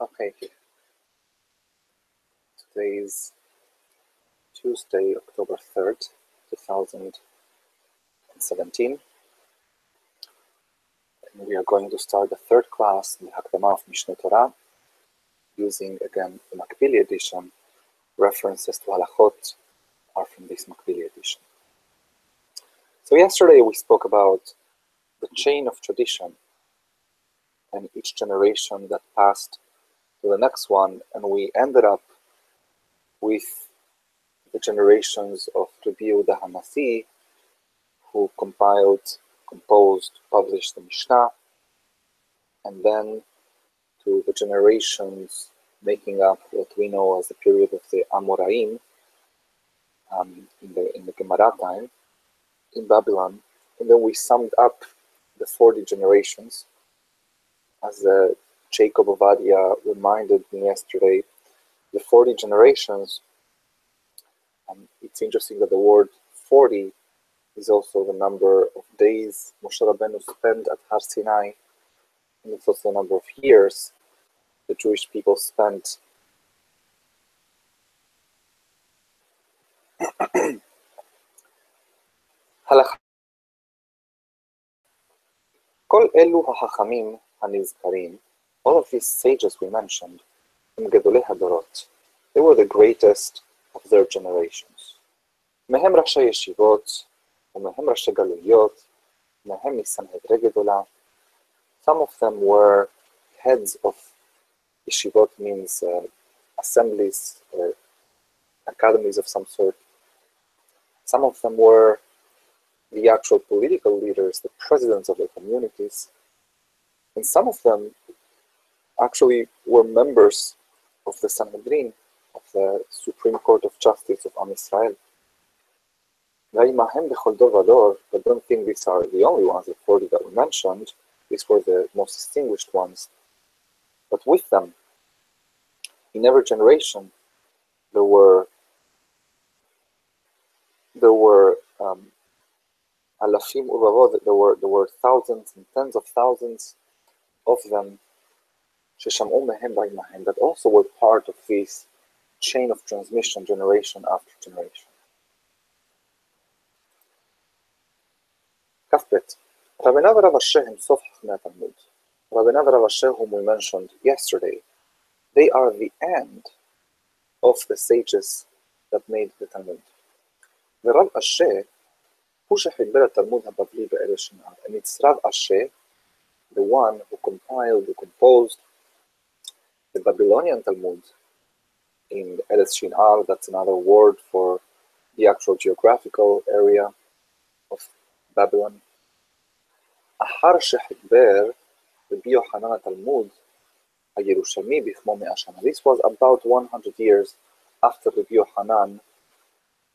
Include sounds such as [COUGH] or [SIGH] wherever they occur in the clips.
Okay. Today is Tuesday, October 3rd, 2017. And we are going to start the third class in the Hakdama of Mishneh Torah using again the Makbili edition. References to halachot are from this Makbili edition. So yesterday we spoke about the chain of tradition and each generation that passed to the next one, and we ended up with the generations of Rabbi Yehuda Hanasi, who compiled, composed, published the Mishnah, and then to the generations making up what we know as the period of the Amoraim um, in the in the Gemara time in Babylon, and then we summed up the 40 generations as uh, Jacob Ovadia reminded me yesterday, the 40 generations, um, it's interesting that the word 40 is also the number of days Moshe Rabbeinu spent at Har Sinai, and it's also the number of years the Jewish people spent כל אלו החכמים הנזכרים all of these sages we mentioned, Gedolei Hadorot, they were the greatest of their generations. מהם ראשי ישיבות, ומהם ראשי גלויות, מהם מסנהדרי גדולה. Some of them were heads of yeshivot means uh, assemblies or academies of some sort. Some of them were the actual political leaders, the presidents of their communities. And some of them actually were members of the Sanhedrin, of the Supreme Court of Justice of Am Israel. But don't think these are the only ones, the 40 that we mentioned. These were the most distinguished ones. But with them, in every generation, there were there were um, alafim there were there were thousands and tens of thousands of them that also were part of this chain of transmission generation after generation. כ"ב רבי נב רב אשה הם סוף whom we mentioned yesterday, they are the end of the sages that made the Talmud. ורב אשה הוא שחיבר התלמוד הבבלי And it's Rav Ashi, the one who compiled, who composed, the Babylonian Talmud in Eretz Shinar, that's another word for the actual geographical area of Babylon. Ahar שחיבר the יוחנן Talmud, a בכמו מאה This was about 100 years after the יוחנן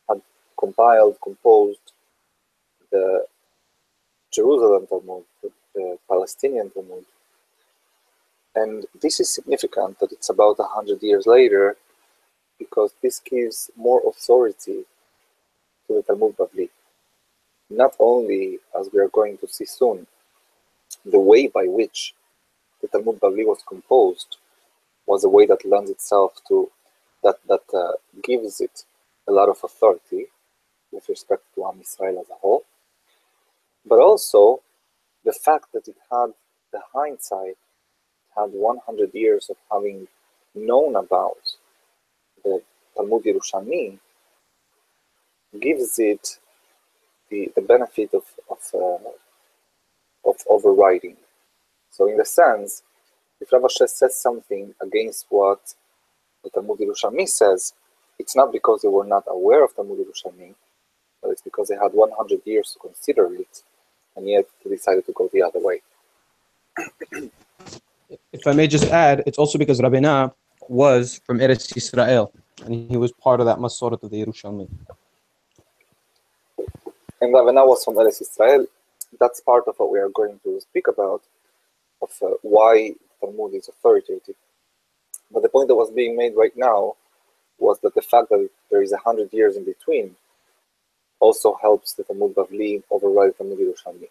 had compiled, composed the Jerusalem Talmud, the Palestinian Talmud. And this is significant that it's about 100 years later because this gives more authority to the Talmud Bavli. Not only, as we are going to see soon, the way by which the Talmud Bavli was composed was a way that lends itself to, that, that uh, gives it a lot of authority with respect to Am Israel as a whole, but also the fact that it had the hindsight had 100 years of having known about the Talmud Yerushalmi gives it the, the benefit of, of, uh, of overriding. So in the sense, if Rav Ashi says something against what the Talmud Yerushalmi says, it's not because they were not aware of Talmud Yerushalmi, but it's because they had 100 years to consider it, and yet decided to go the other way. [CLEARS THROAT] if I may just add, it's also because Rabina was from Eretz Israel, and he was part of that Masorah of the Yerushalmi. And Ravina was from Eretz Israel. That's part of what we are going to speak about, of uh, why Talmud is authoritative. But the point that was being made right now was that the fact that there is a hundred years in between also helps the Talmud Bavli override the Talmud Yerushalmi.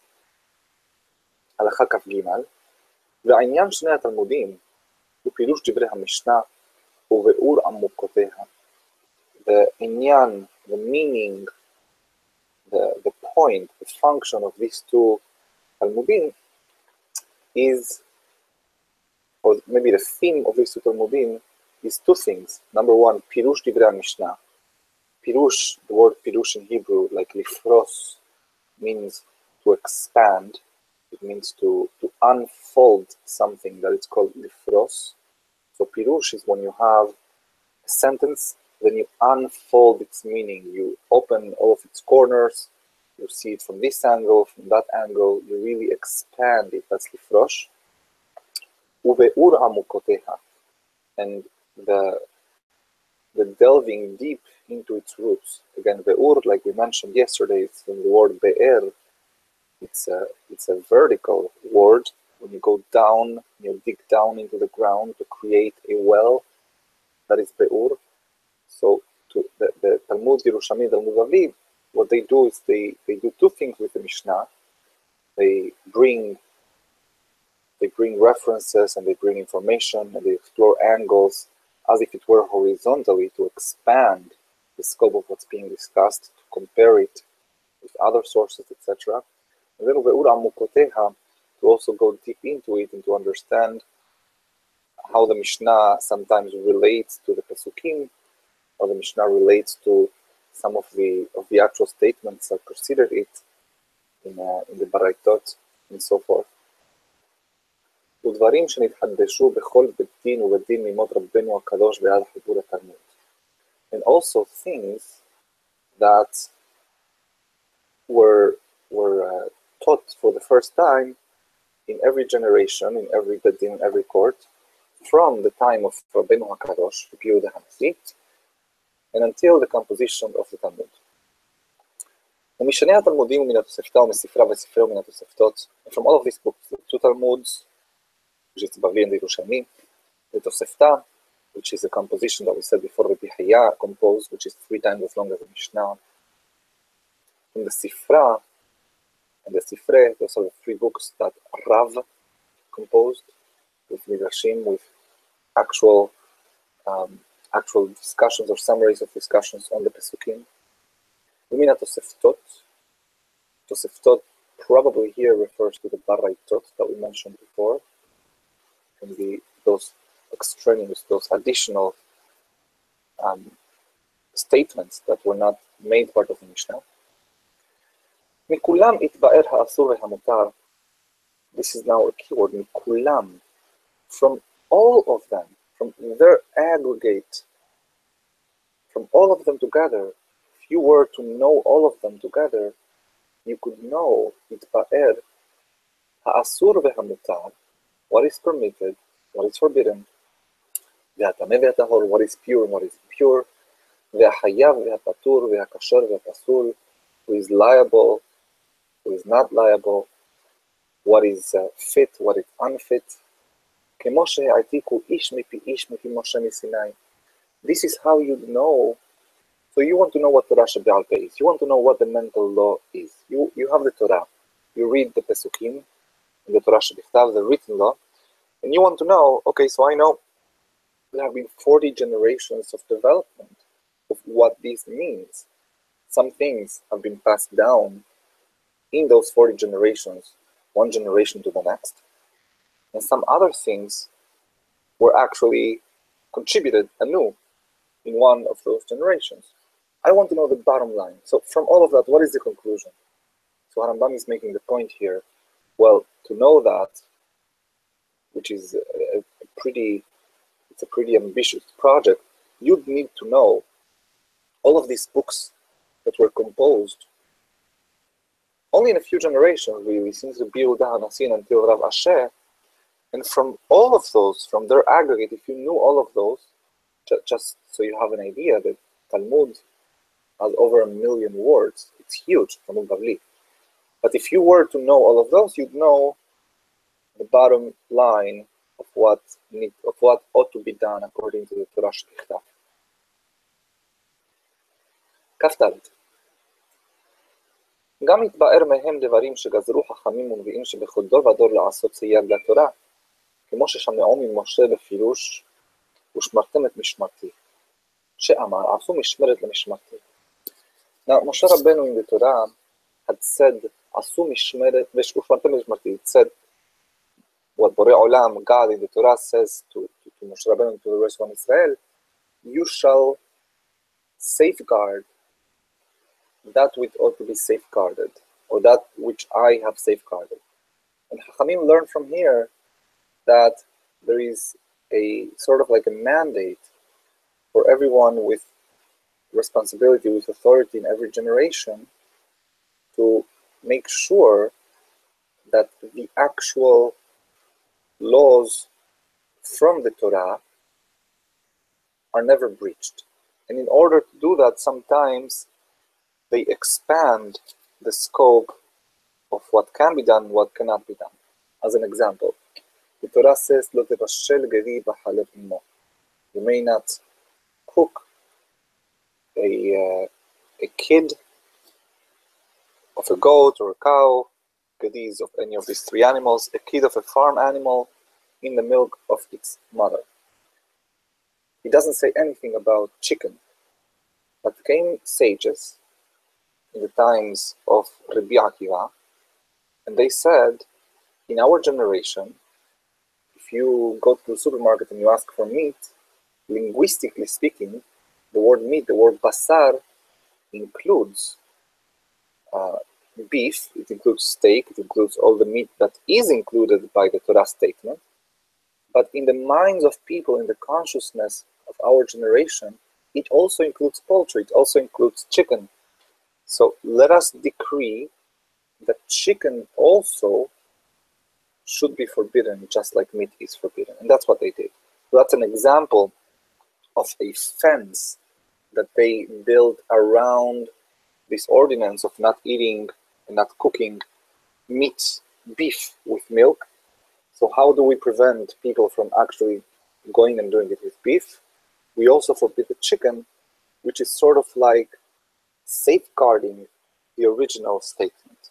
Halakha Gimal. ועניין שני התלמודים ופירוש דברי המשנה וביאור עמוקותיה. The עניין, the meaning, the, the point, the function of these two Talmudim is, or maybe the theme of these two Talmudim is two things. Number one, Pirush Divrei Mishnah. Pirush, the word Pirush in Hebrew, like lifros, means to expand. It means to, to unfold something that is called lifros. So Pirush is when you have a sentence, then you unfold its meaning. You open all of its corners, you see it from this angle, from that angle, you really expand it. That's lifrosh. Ube'ur amukoteha. And the the delving deep into its roots. Again, be'ur, like we mentioned yesterday, it's from the word be'er. It's a it's a vertical word. When you go down, you dig down into the ground to create a well. That is be'ur. So to the, the Talmud Yerushalmi, Talmud Aviv, what they do is they, they do two things with the Mishnah. They bring they bring references and they bring information and they explore angles as if it were horizontally to expand the scope of what's being discussed, to compare it with other sources, etc. And then to also go deep into it and to understand how the Mishnah sometimes relates to the Pesukim, how the Mishnah relates to some of the of the actual statements that preceded it in, uh, in the Baraitot and so forth. ודברים שנתחדשו בכל בית דין ובית דין מימות רבנו הקדוש בעד חיבור התלמוד. And also things that were, were uh, taught for the first time in every generation, in every beit din, in every court, from the time of Rabbeinu HaKadosh, Rabbi Yehuda HaNassi, and until the composition of the Talmud. ומשנה התלמודים ומן התוספתא ומספרה וספרי ומן התוספתות, and from all of these books, the two Talmuds, which is Bavli and the Yerushalmi, the Tosefta, which is a composition that we said before Rabbi Haya composed, which is three times as long as the Mishnah. In the Sifra and the Sifre, those are the three books that Rav composed with Midrashim, with actual um, actual discussions or summaries of discussions on the Pesukim. Umina Toseftot. Toseftot probably here refers to the Baraitot that we mentioned before can be those extraneous, those additional um, statements that were not made part of the Mishnah. מכולם התבאר האסור והמותר. This is now a keyword, מכולם. From all of them, from their aggregate, from all of them together, if you were to know all of them together, you could know התבאר האסור והמותר, what is permitted, what is forbidden, והטמא והטהור, what is pure and what is impure, והחייב והפטור והכשר והפסול, who is liable, who is not liable, what is uh, fit, what is unfit. This is how you know. So you want to know what Torah Shabbat is. You want to know what the mental law is. You, you have the Torah. You read the Pesukim, the Torah Shabbat, the written law, and you want to know, okay, so I know there have been 40 generations of development of what this means. Some things have been passed down in those 40 generations, one generation to the next. And some other things were actually contributed anew in one of those generations. I want to know the bottom line. So, from all of that, what is the conclusion? So, Harambam is making the point here. Well, to know that which is a, a pretty it's a pretty ambitious project, you'd need to know all of these books that were composed only in a few generations really since the Biuda Hanasin until Rav Ashi. And from all of those, from their aggregate, if you knew all of those, just so you have an idea, that Talmud has over a million words. It's huge, Talmud Bavli. But if you were to know all of those, you'd know the bottom line of what need, of what ought to be done according to the Torah Shekhtah. Kaftalit. גם התבאר מהם דברים שגזרו חכמים ונביאים שבכל דור ודור לעשות סייג לתורה, כמו ששמעו ממשה בפירוש, ושמרתם את משמרתי. שאמר, עשו משמרת למשמרתי. In the Torah had said, עשו משמרת, ושמרתם את משמרתי. Said, what Borei Olam, God in the Torah says to, to, to Moshe Rabbeinu to the rest of Israel, you shall safeguard that which ought to be safeguarded, or that which I have safeguarded. And Hachamim learn from here that there is a sort of like a mandate for everyone with responsibility, with authority in every generation to make sure that the actual laws from the Torah are never breached. And in order to do that, sometimes they expand the scope of what can be done, what cannot be done. As an example, the Torah says, "Lo tevashel gedi b'chalev imo." You may not cook a uh, a kid of a goat or a cow, gedis of any of these three animals, a kid of a farm animal, in the milk of its mother. He doesn't say anything about chicken, but came sages in the times of Rabbi Akiva, and they said, in our generation, if you go to the supermarket and you ask for meat, linguistically speaking, the word meat, the word basar, includes uh, beef, it includes steak, it includes all the meat that is included by the Torah statement. But in the minds of people, in the consciousness of our generation, it also includes poultry, it also includes chicken. So let us decree that chicken also should be forbidden, just like meat is forbidden. And that's what they did. So that's an example of a fence that they built around this ordinance of not eating and not cooking meat, beef with milk. So, how do we prevent people from actually going and doing it with beef? We also forbid the chicken, which is sort of like safeguarding the original statement.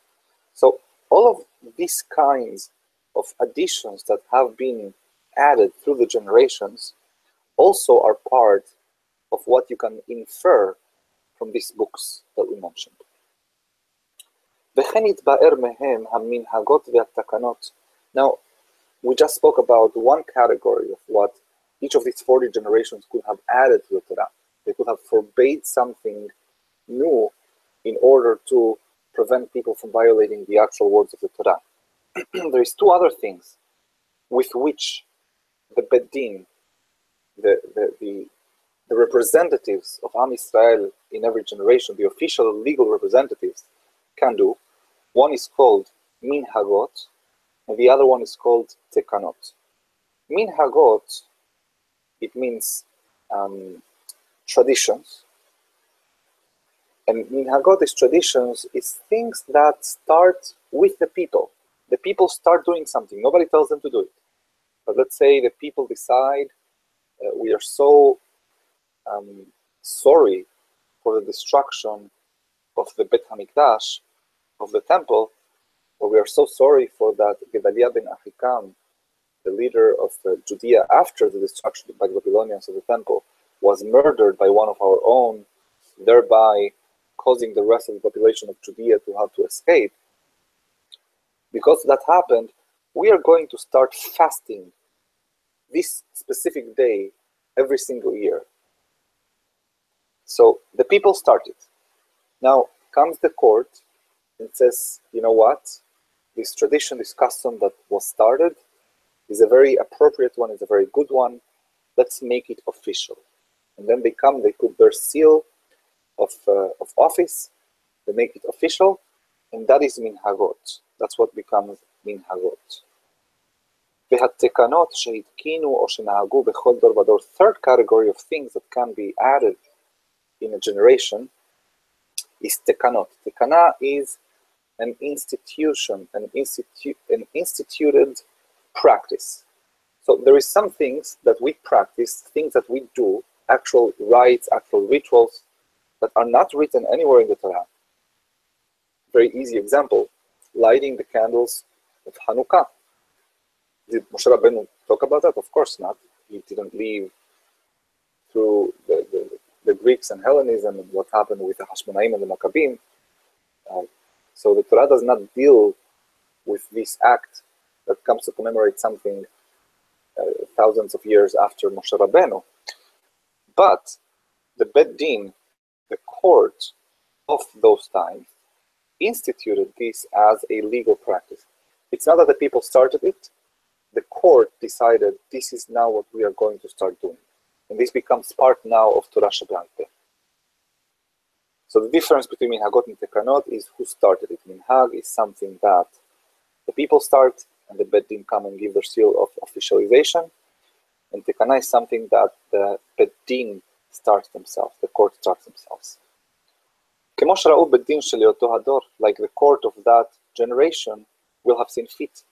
So, all of these kinds of additions that have been added through the generations also are part of what you can infer from these books that we mentioned. Now, we just spoke about one category of what each of these 40 generations could have added to the Torah. They could have forbade something new in order to prevent people from violating the actual words of the Torah. [CLEARS THROAT] there is two other things with which the Bet Din, the, the, the, the representatives of Am Israel in every generation, the official legal representatives, can do. One is called Minhagot, and the other one is called Tekanot. Minhagot, it means um, traditions, and in is traditions, it's things that start with the people. The people start doing something, nobody tells them to do it. But let's say the people decide uh, we are so um, sorry for the destruction of the Bet HaMikdash, of the temple, or we are so sorry for that Gedaliah ben Ahikam, the leader of uh, Judea after the destruction by the Babylonians of the temple, was murdered by one of our own, thereby causing the rest of the population of Judea to have to escape. Because that happened, we are going to start fasting this specific day every single year. So the people started. Now comes the court and says, you know what? This tradition, this custom that was started is a very appropriate one, is a very good one. Let's make it official. And then they come, they put their seal of, uh, of office, they make it official, and that is minhagot. That's what becomes minhagot. והתקנות שהתקינו או שנהגו בכל דור ודור, third category of things that can be added in a generation is tekanot. Tekana is an institution, an, institu- an instituted practice. So there is some things that we practice, things that we do, actual rites, actual rituals that are not written anywhere in the Torah. Very easy example, lighting the candles of Hanukkah. Did Moshe Rabbeinu talk about that? Of course not. He didn't leave through the, the, the Greeks and Hellenism and what happened with the Hashmonaim and the Maccabim. Uh, so the Torah does not deal with this act that comes to commemorate something uh, thousands of years after Moshe Rabbeinu. But the Bet Din, the court of those times, instituted this as a legal practice. It's not that the people started it, the court decided this is now what we are going to start doing. And this becomes part now of Torah Shabbat. So the difference between Minhagot and Tekanot is who started it. Minhag is something that the people start and the Bet Din come and give their seal of officialization. And Tekana is something that the Bet Starts themselves, the court starts themselves. Like the court of that generation will have seen fit.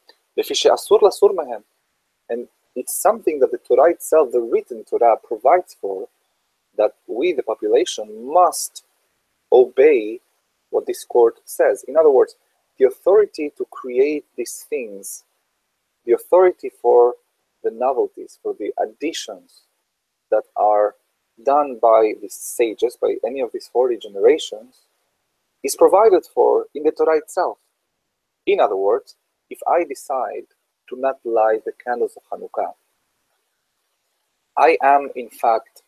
And it's something that the Torah itself, the written Torah, provides for, that we, the population, must obey what this court says. In other words, the authority to create these things, the authority for the novelties, for the additions that are done by the sages, by any of these 40 generations, is provided for in the Torah itself. In other words, if I decide to not light the candles of Hanukkah, I am in fact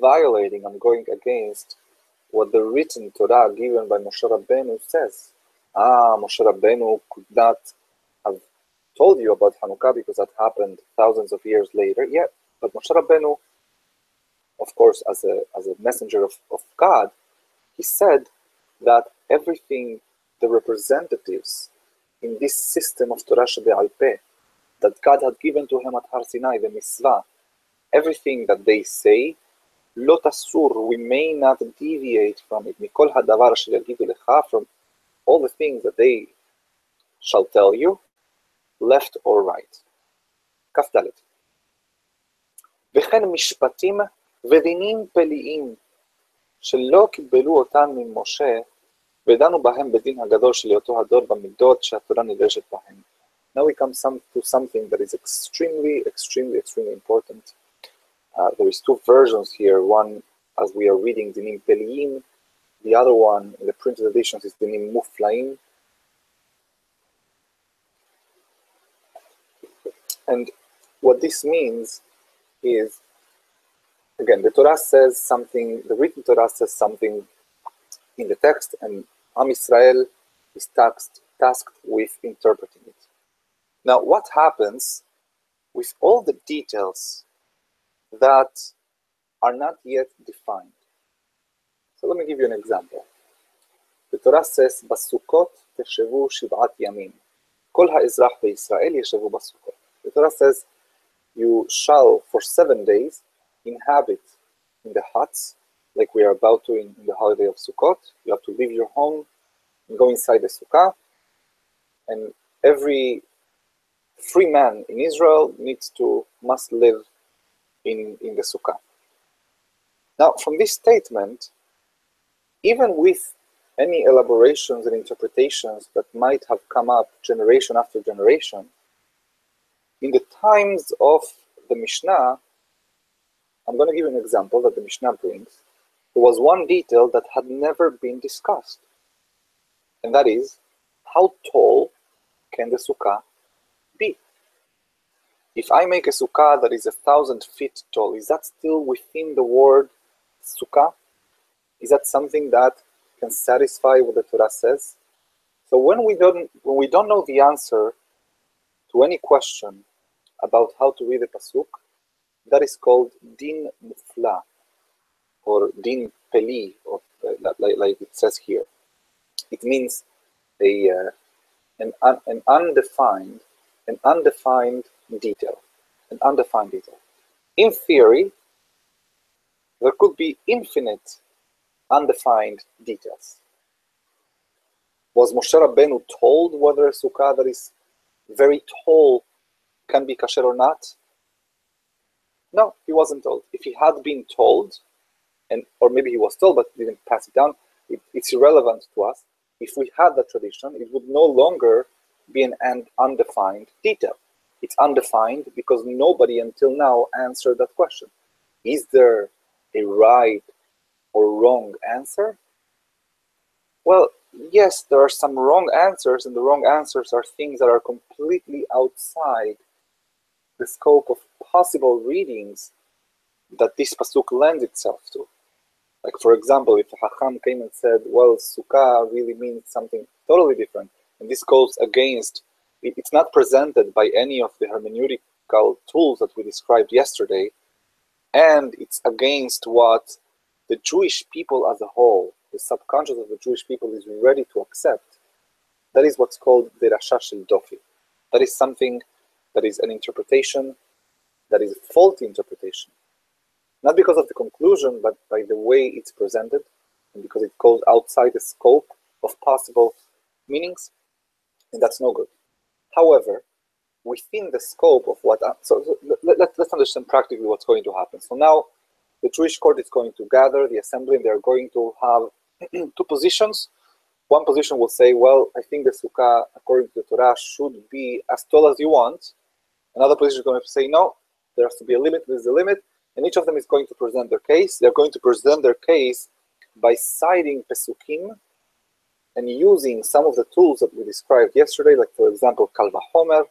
violating, I'm going against what the written Torah given by Moshe Rabbeinu says. Ah, Moshe Rabbeinu could not have told you about Hanukkah because that happened thousands of years later. Yeah, but Moshe Rabbeinu, of course, as a, as a messenger of, of God, he said that everything the representatives in this system of Torah Shebe'al Peh that God had given to him at Har Sinai, the mitzvah, everything that they say, lotasur we may not deviate from it, Mikol ha'davar אשר יגידו from all the things that they shall tell you, left or right. כ"ד. וכן משפטים ודינים פלאיים שלא קיבלו אותם ממשה, ודנו בהם בדין הגדול של היותו הדור במידות שהתורה נדרשת בהם. Now we come some, to something that is extremely, extremely, extremely important. Uh, there is two versions here. One, as we are reading, Dinim Peliyim. The other one, in the printed editions, is Dinim Muflaim. And what this means is, again, the Torah says something, the written Torah says something in the text, and Am Israel is tasked, tasked with interpreting it. Now, what happens with all the details that are not yet defined? So let me give you an example. The Torah says, "Basukot teshevu shivat yamin, Kol ha'ezrach ve'Yisrael yeshevu basukot. The Torah says, "You shall for seven days inhabit in the huts like we are about to in, in the holiday of Sukkot. You have to leave your home and go inside the sukkah. And every free man in Israel needs to must live in, in the sukkah. Now, from this statement, even with any elaborations and interpretations that might have come up generation after generation, in the times of the Mishnah, I'm going to give you an example that the Mishnah brings. There was one detail that had never been discussed, and that is how tall can the sukkah be? If I make a sukkah that is a thousand feet tall, is that still within the word sukkah? Is that something that can satisfy what the Torah says? So when we don't when we don't know the answer to any question about how to read a pasuk, that is called din mufla or din peli, or uh, like, like, it says here. It means a uh, an, un, an undefined an undefined detail, an undefined detail. In theory, there could be infinite undefined details. Was Moshe Rabbeinu told whether a sukkah that is very tall can be kasher or not? No, he wasn't told. If he had been told, and or maybe he was told but didn't pass it down, it, it's irrelevant to us. If we had that tradition, it would no longer be an undefined detail. It's undefined because nobody until now answered that question. Is there a right or wrong answer? Well, yes, there are some wrong answers, and the wrong answers are things that are completely outside the scope of possible readings that this pasuk lends itself to. Like, for example, if Hacham came and said, well, sukkah really means something totally different, and this goes against, it's not presented by any of the hermeneutical tools that we described yesterday, and it's against what the Jewish people as a whole, the subconscious of the Jewish people is ready to accept. That is what's called the Rasha Shel Dofi. That is something that is an interpretation that is a faulty interpretation. Not because of the conclusion, but by the way it's presented, and because it goes outside the scope of possible meanings, and that's no good. However, within the scope of what, uh, so, so let, let, let's understand practically what's going to happen. So now the Jewish court is going to gather the assembly and they're going to have [CLEARS THROAT] two positions. One position will say, well, I think the sukkah, according to the Torah, should be as tall as you want. Another position is going to say, no, there has to be a limit, there's a limit. And each of them is going to present their case. They're going to present their case by citing Pesukim and using some of the tools that we described yesterday, like, for example, Kal Vachomer.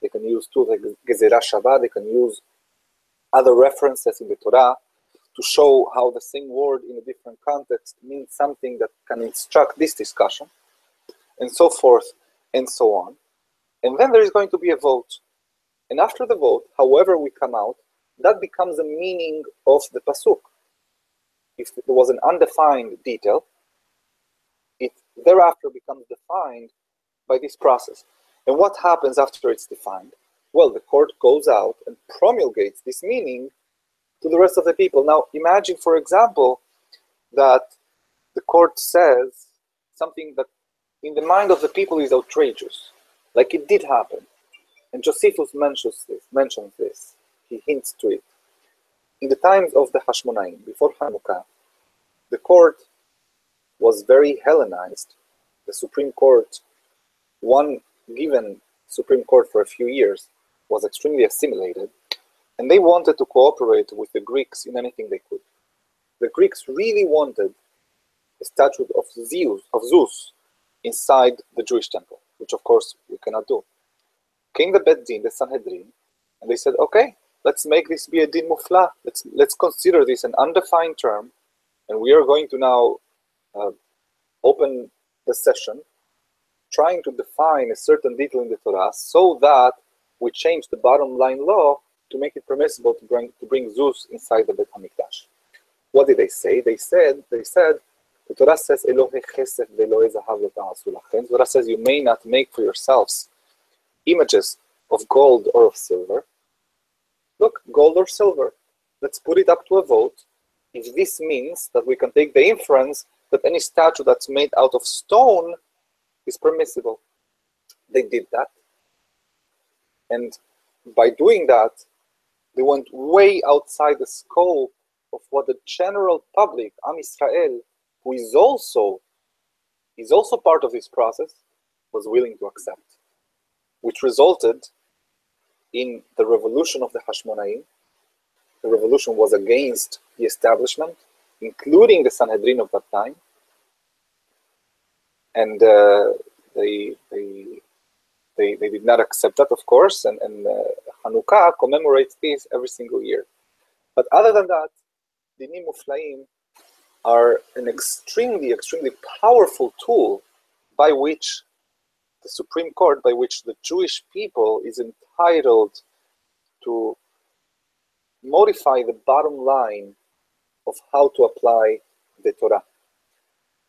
They can use tools like Gezerah Shavah. They can use other references in the Torah to show how the same word in a different context means something that can instruct this discussion, and so forth and so on. And then there is going to be a vote. And after the vote, however we come out, that becomes the meaning of the pasuk. If there was an undefined detail, it thereafter becomes defined by this process. And what happens after it's defined? Well, the court goes out and promulgates this meaning to the rest of the people. Now, imagine, for example, that the court says something that in the mind of the people is outrageous, like it did happen. And Josephus mentions this, mentions this. He hints to it. In the times of the Hashmonaim, before Hanukkah, the court was very Hellenized. The Supreme Court, one given Supreme Court for a few years, was extremely assimilated and they wanted to cooperate with the Greeks in anything they could. The Greeks really wanted a statue of Zeus, of Zeus inside the Jewish temple, which of course we cannot do. Came the Bet Din, the Sanhedrin, and they said, okay, let's make this be a din mufla. Let's, let's consider this an undefined term, and we are going to now uh, open the session trying to define a certain detail in the Torah so that we change the bottom line law to make it permissible to bring to bring Zeus inside the Bet Hamikdash. What did they say? They said they said the Torah says Elohe Kesef Zahav Torah says you may not make for yourselves images of gold or of silver. Look, gold or silver. Let's put it up to a vote. If this means that we can take the inference that any statue that's made out of stone is permissible. They did that. And by doing that, they went way outside the scope of what the general public, Am Israel, who is also is also part of this process, was willing to accept, which resulted in the revolution of the Hashmonaim. The revolution was against the establishment, including the Sanhedrin of that time, and uh, they, they they, they did not accept that, of course, and, and uh, Hanukkah commemorates this every single year. But other than that, Dinim Muflaim are an extremely, extremely powerful tool by which the Supreme Court, by which the Jewish people is entitled to modify the bottom line of how to apply the Torah.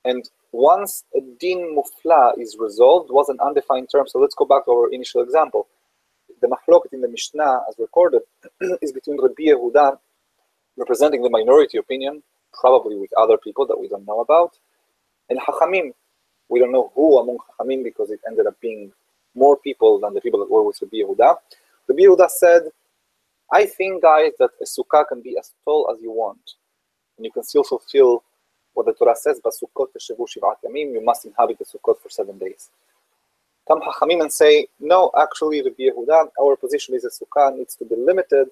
And once a din mufla is resolved, was an undefined term. So let's go back to our initial example. The mahloket in the Mishnah, as recorded, [CLEARS THROAT] is between Rabbi Yehuda, representing the minority opinion, probably with other people that we don't know about, and Hachamim. We don't know who among Hachamim because it ended up being more people than the people that were with Rabbi Yehuda. Rabbi Yehuda said, I think, guys, that a sukkah can be as tall as you want, and you can still fulfill what the Torah says, "Basukot teshevu shivat yamim." You must inhabit the sukkot for seven days. come Hachamim and say, no, actually, Rabbi Yehuda, our position is a sukkah needs to be limited.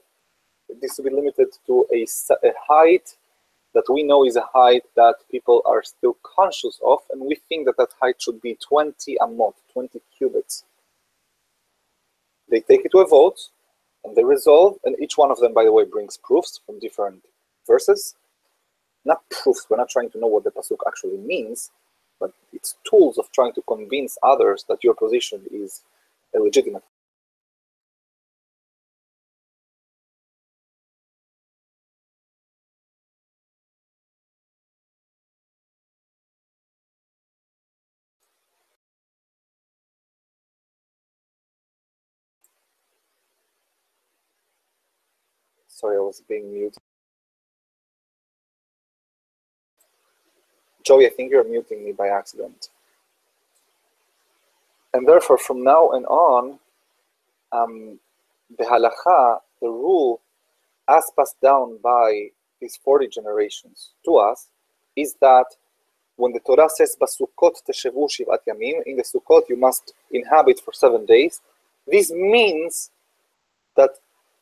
It needs to be limited to a, a height that we know is a height that people are still conscious of, and we think that that height should be 20 amot, 20 cubits. They take it to a vote, and they resolve, and each one of them, by the way, brings proofs from different verses. Not proofs, we're not trying to know what the pasuk actually means, but it's tools of trying to convince others that your position is a legitimate Sorry, I was being muted. Joey, I think you're muting me by accident. And therefore, from now and on, um, the halacha, the rule, as passed down by these 40 generations to us, is that when the Torah says, Basukot teshevu shivat yamim, in the Sukkot you must inhabit for seven days, this means that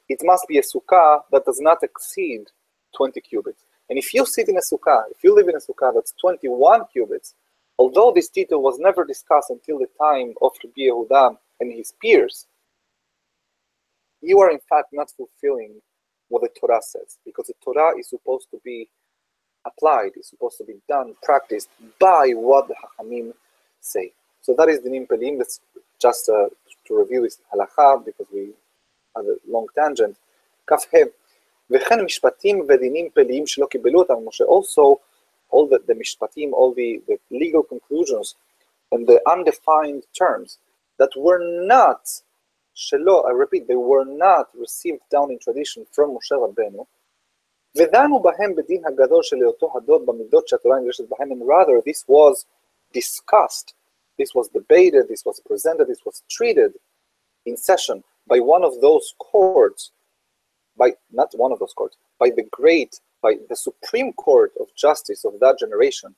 it must be a sukkah that does not exceed 20 cubits. And if you sit in a sukkah, if you live in a sukkah that's 21 cubits, although this detail was never discussed until the time of Rabbi Yehuda and his peers, you are in fact not fulfilling what the Torah says, because the Torah is supposed to be applied, is supposed to be done, practiced by what the Hachamim say. So that is the Nimpelim. That's just uh, to review this halacha because we a long tangent. כ"ה וכן משפטים ודינים פליליים שלא קיבלו אותם, משה, also all the, the משפטים, all the, the legal conclusions and the undefined terms that were not, שלא, I repeat, they were not received down in tradition from משה רבנו, ודנו בהם בדין הגדול של היותו הדוד במידות שהתורה נדרשת בהם, and rather this was discussed, this was debated, this was presented, this was treated in session by one of those courts, by not one of those courts, by the great, by the Supreme Court of Justice of that generation.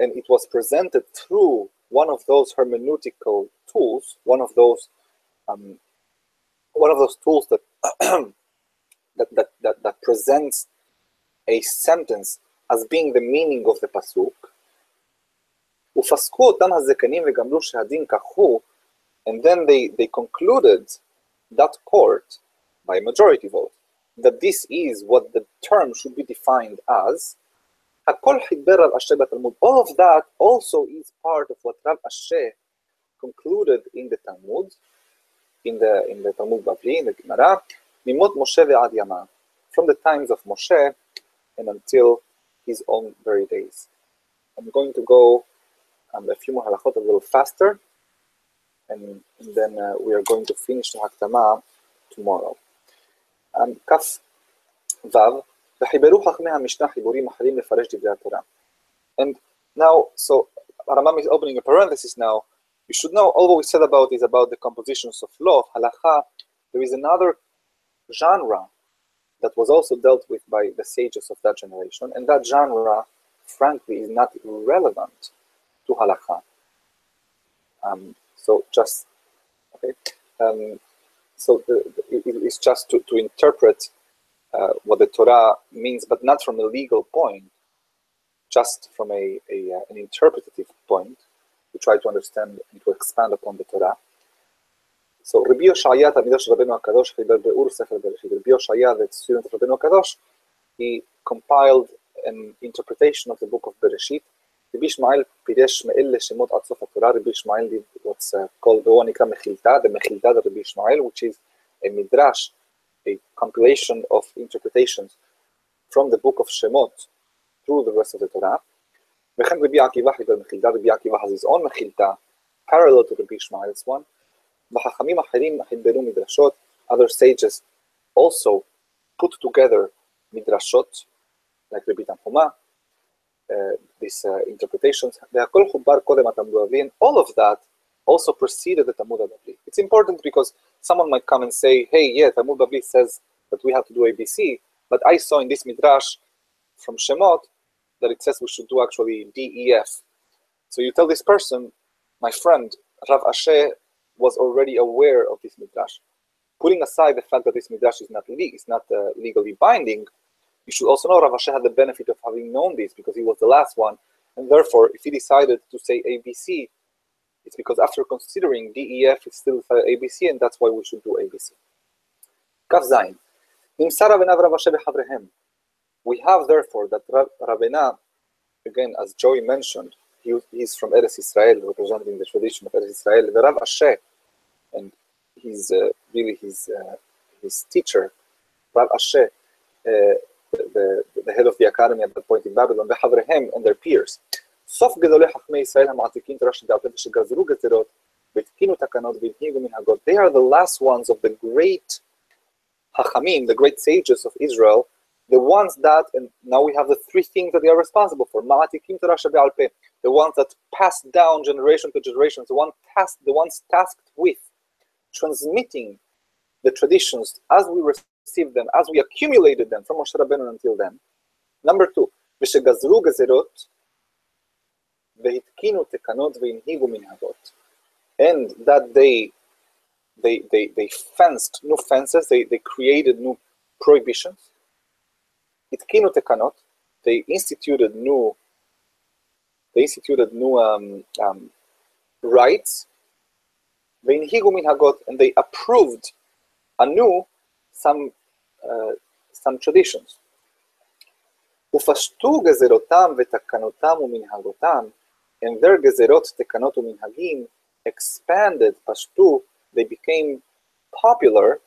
And it was presented through one of those hermeneutical tools, one of those um, one of those tools that, [CLEARS THROAT] that, that, that, that presents a sentence as being the meaning of the pasuk. ופסקו אותם הזקנים וגמלו שהדין כך הוא, and then they, they concluded that court by majority vote that this is what the term should be defined as. All of that also is part of what Rav Ashi concluded in the Talmud, in the in the Talmud Bavli, in the Gemara, Mimot Moshe ve'ad Yama, from the times of Moshe and until his own very days. I'm going to go um, a few more halachot a little faster, and then uh, we are going to finish Hakdama tomorrow. כף וו, וחיברו חכמי המשנה חיבורים אחרים לפרש דברי התורה. And now, so Rambam is opening a parenthesis now. You should know all what we said about is about the compositions of law, halakha. There is another genre that was also dealt with by the sages of that generation, and that genre, frankly, is not relevant to halakha. Um, so just okay. Um, so the, it, it's just to, to interpret uh, what the Torah means, but not from a legal point, just from a, a uh, an interpretative point to try to understand and to expand upon the Torah. So Rabbi Hoshaya, Akadosh, Rabbi the student of Rabbeinu Akadosh, he compiled an interpretation of the book of Bereshit רבי ישמעאל פירש מאלה שמות עד סוף התורה. רבי ישמעאל did what's uh, called, והוא נקרא מחילתא, the מחילתא of רבי ישמעאל, which is a midrash, a compilation of interpretations from the book of Shemot through the rest of the Torah. וכן רבי עקיבא חיבר מחילתא, רבי עקיבא has his own מחילתא, parallel to רבי ישמעאל's one. וחכמים אחרים חיברו מדרשות, other sages also put together midrashot, like רבי תנחומא, uh, uh, these uh, interpretations. והכל חובר קודם התמודבי, and all of that also preceded the Talmud Bavli. It's important because someone might come and say, hey, yeah, Talmud Bavli says that we have to do ABC, but I saw in this Midrash from Shemot that it says we should do actually DEF. So you tell this person, my friend, Rav Ashi was already aware of this Midrash. Putting aside the fact that this Midrash is not, le- is not uh, legally binding, you should also know Rav Ashi had the benefit of having known this because he was the last one, and therefore, if he decided to say ABC, it's because after considering DEF is still ABC, and that's why we should do ABC. Kaf Zain. We have therefore that Ravina, again, as Joey mentioned, he, he's from Eretz Israel, representing the tradition of Eretz Israel. The Rav Ashi, and he's uh, really his uh, his teacher, Rav Ashi, uh, the, the, the head of the academy at that point in Babylon, בחבריהם and their peers. סוף גדולי חכמי ישראל המעתיקים תורה שבעל פה שגזרו גזירות והתקינו תקנות והנהיגו מנהגות. They are the last ones of the great Hachamim, the great sages of Israel, the ones that, and now we have the three things that they are responsible for. Ma'atikim Torah shebe'al peh, the ones that pass down generation to generation, the one tasked, the ones tasked with transmitting the traditions as we received them, as we accumulated them from Moshe Rabbeinu until then. Number two, ושגזרו גזירות והתקינו תקנות והנהיגו מנהגות. And that they they, they, they fenced new fences, they, they created new prohibitions. התקינו תקנות, they instituted new they instituted new um, um, rights. והנהיגו מנהגות, and they approved anew some uh, some traditions. ופשטו גזירותם ותקנותם ומנהגותם, and their גזירות, תקנות ומנהגים expanded, פשטו, they became popular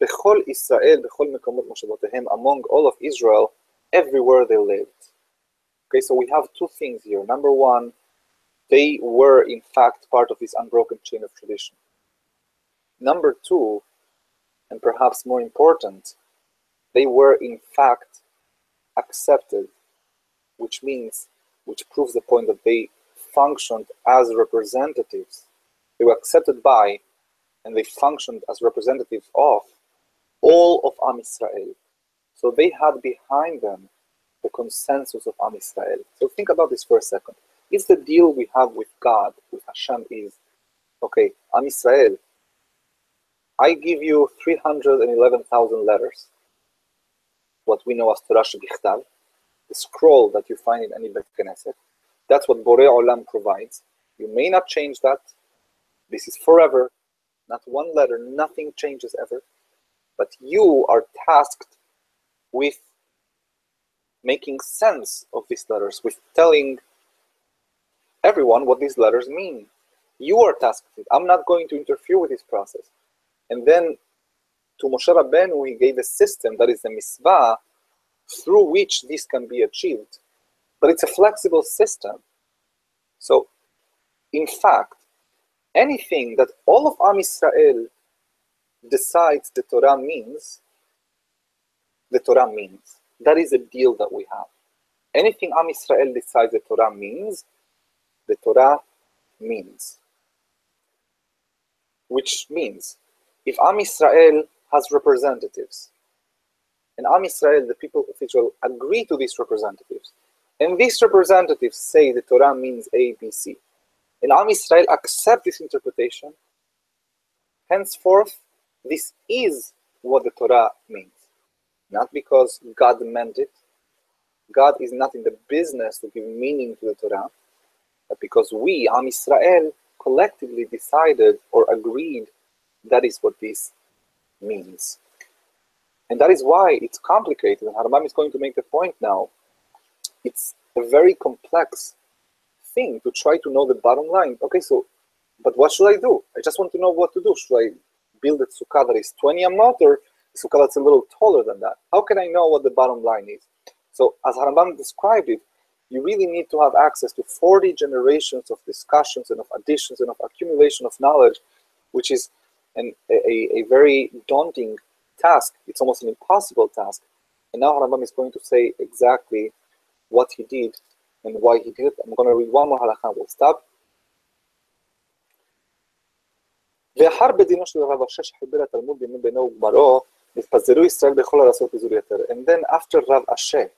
בכל ישראל, בכל מקומות מושבותיהם, among all of Israel, everywhere they lived. Okay, so we have two things here. Number one, they were in fact part of this unbroken chain of tradition. Number two, and perhaps more important, they were in fact accepted, which means, which proves the point that they functioned as representatives. They were accepted by and they functioned as representatives of all of Am Israel. So they had behind them the consensus of Am Israel. So think about this for a second. If the deal we have with God, with Hashem, is okay, Am Israel, I give you 311,000 letters, what we know as Shebichtav, the scroll that you find in any Bet Knesset. That's what Borei Olam provides. You may not change that. This is forever. Not one letter, nothing changes ever. But you are tasked with making sense of these letters, with telling everyone what these letters mean. You are tasked with it. I'm not going to interfere with this process. And then to Moshe Rabbeinu, he gave a system that is a mitzvah through which this can be achieved. But it's a flexible system. So, in fact, anything that all of Am Israel decides the Torah means, the Torah means. That is a deal that we have. Anything Am Israel decides the Torah means, the Torah means. Which means, if Am Israel has representatives, and Am Israel, the people of Israel, agree to these representatives, and these representatives say the Torah means A, B, C, and Am Israel accept this interpretation, henceforth, this is what the Torah means. Not because God meant it. God is not in the business to give meaning to the Torah, but because we, Am Israel, collectively decided or agreed that is what this means. And that is why it's complicated. And Harambam is going to make the point now. It's a very complex thing to try to know the bottom line. Okay, so, but what should I do? I just want to know what to do. Should I build a sukkah that is 20 amot or a sukkah that's a little taller than that? How can I know what the bottom line is? So, as Harambam described it, you really need to have access to 40 generations of discussions and of additions and of accumulation of knowledge, which is and a, a very daunting task. It's almost an impossible task. And now Rambam is going to say exactly what he did and why he did it. I'm going to read one more halakha we'll stop. And then after Rav Ashi,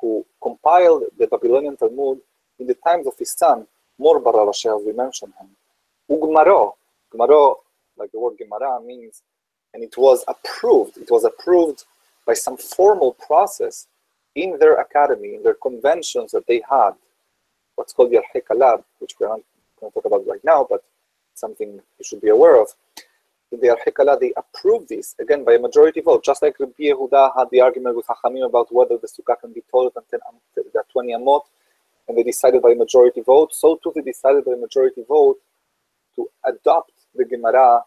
who compiled the Babylonian Talmud in the times of his son, Mar Bar Rav Ashi, as we mentioned him, וגמרו, גמרו like the word Gemara means, and it was approved. It was approved by some formal process in their academy, in their conventions that they had, what's called the Al which we're not going to talk about right now, but something you should be aware of. In the Al they approved this, again, by a majority vote, just like Rabbi Yehuda had the argument with Hachamim about whether the sukkah can be 10, the 20 amot, and they decided by a majority vote, so too they decided by a majority vote to adopt the Gemara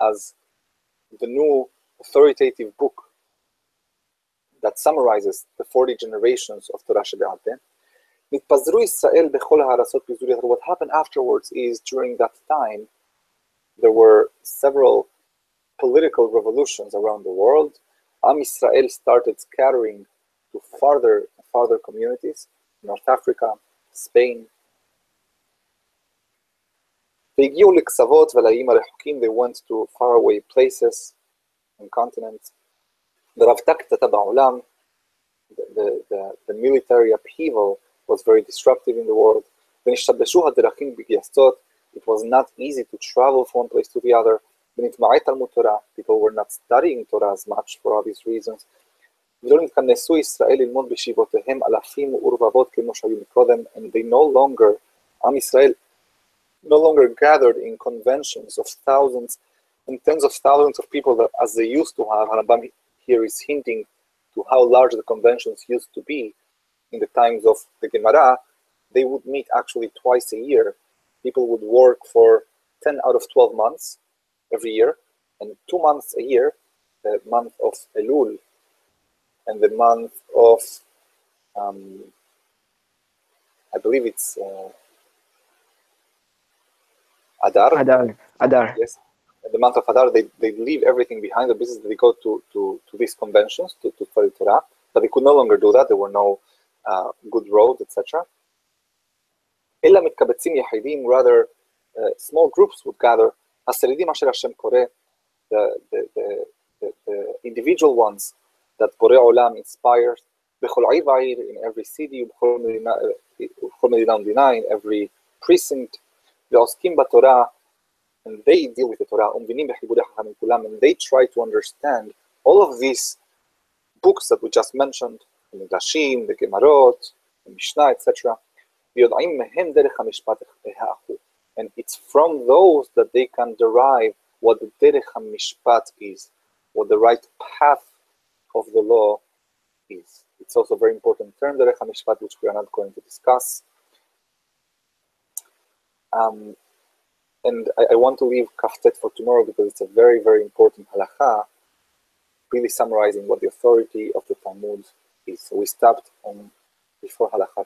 as the new authoritative book that summarizes the 40 generations of Torah Shebe'al eh, What happened afterwards is during that time, there were several political revolutions around the world. Am Israel started scattering to farther and farther communities, North Africa, Spain. They went to faraway places and continents. The, the, the, the military upheaval was very disruptive in the world. It was not easy to travel from one place to the other. People were not studying Torah as much for obvious reasons. and they no longer, Am Israel, no longer gathered in conventions of thousands and tens of thousands of people that, as they used to have. Harambam here is hinting to how large the conventions used to be in the times of the Gemara. They would meet actually twice a year. People would work for 10 out of 12 months every year, and two months a year, the month of Elul and the month of, um, I believe it's uh, Adar. Adar. Adar. Yes the month of Adar, they, they leave everything behind the business. They go to, to, to these conventions to, to study Torah, but they could no longer do that. There were no uh, good roads, etc. rather uh, small groups would gather. the, the, the, the, the individual ones that Borei Olam inspires, in every city, in every precinct, ועוסקים בתורה and they deal with the Torah, and they try to understand all of these books that we just mentioned, the Midrashim, the Gemarot, the Mishnah, etc. And it's from those that they can derive what the Derech HaMishpat is, what the right path of the law is. It's also a very important term, Derech HaMishpat, which we are not going to discuss. Um, and I, I, want to leave Kaftet for tomorrow because it's a very, very important halacha, really summarizing what the authority of the Talmud is. So we stopped on before halacha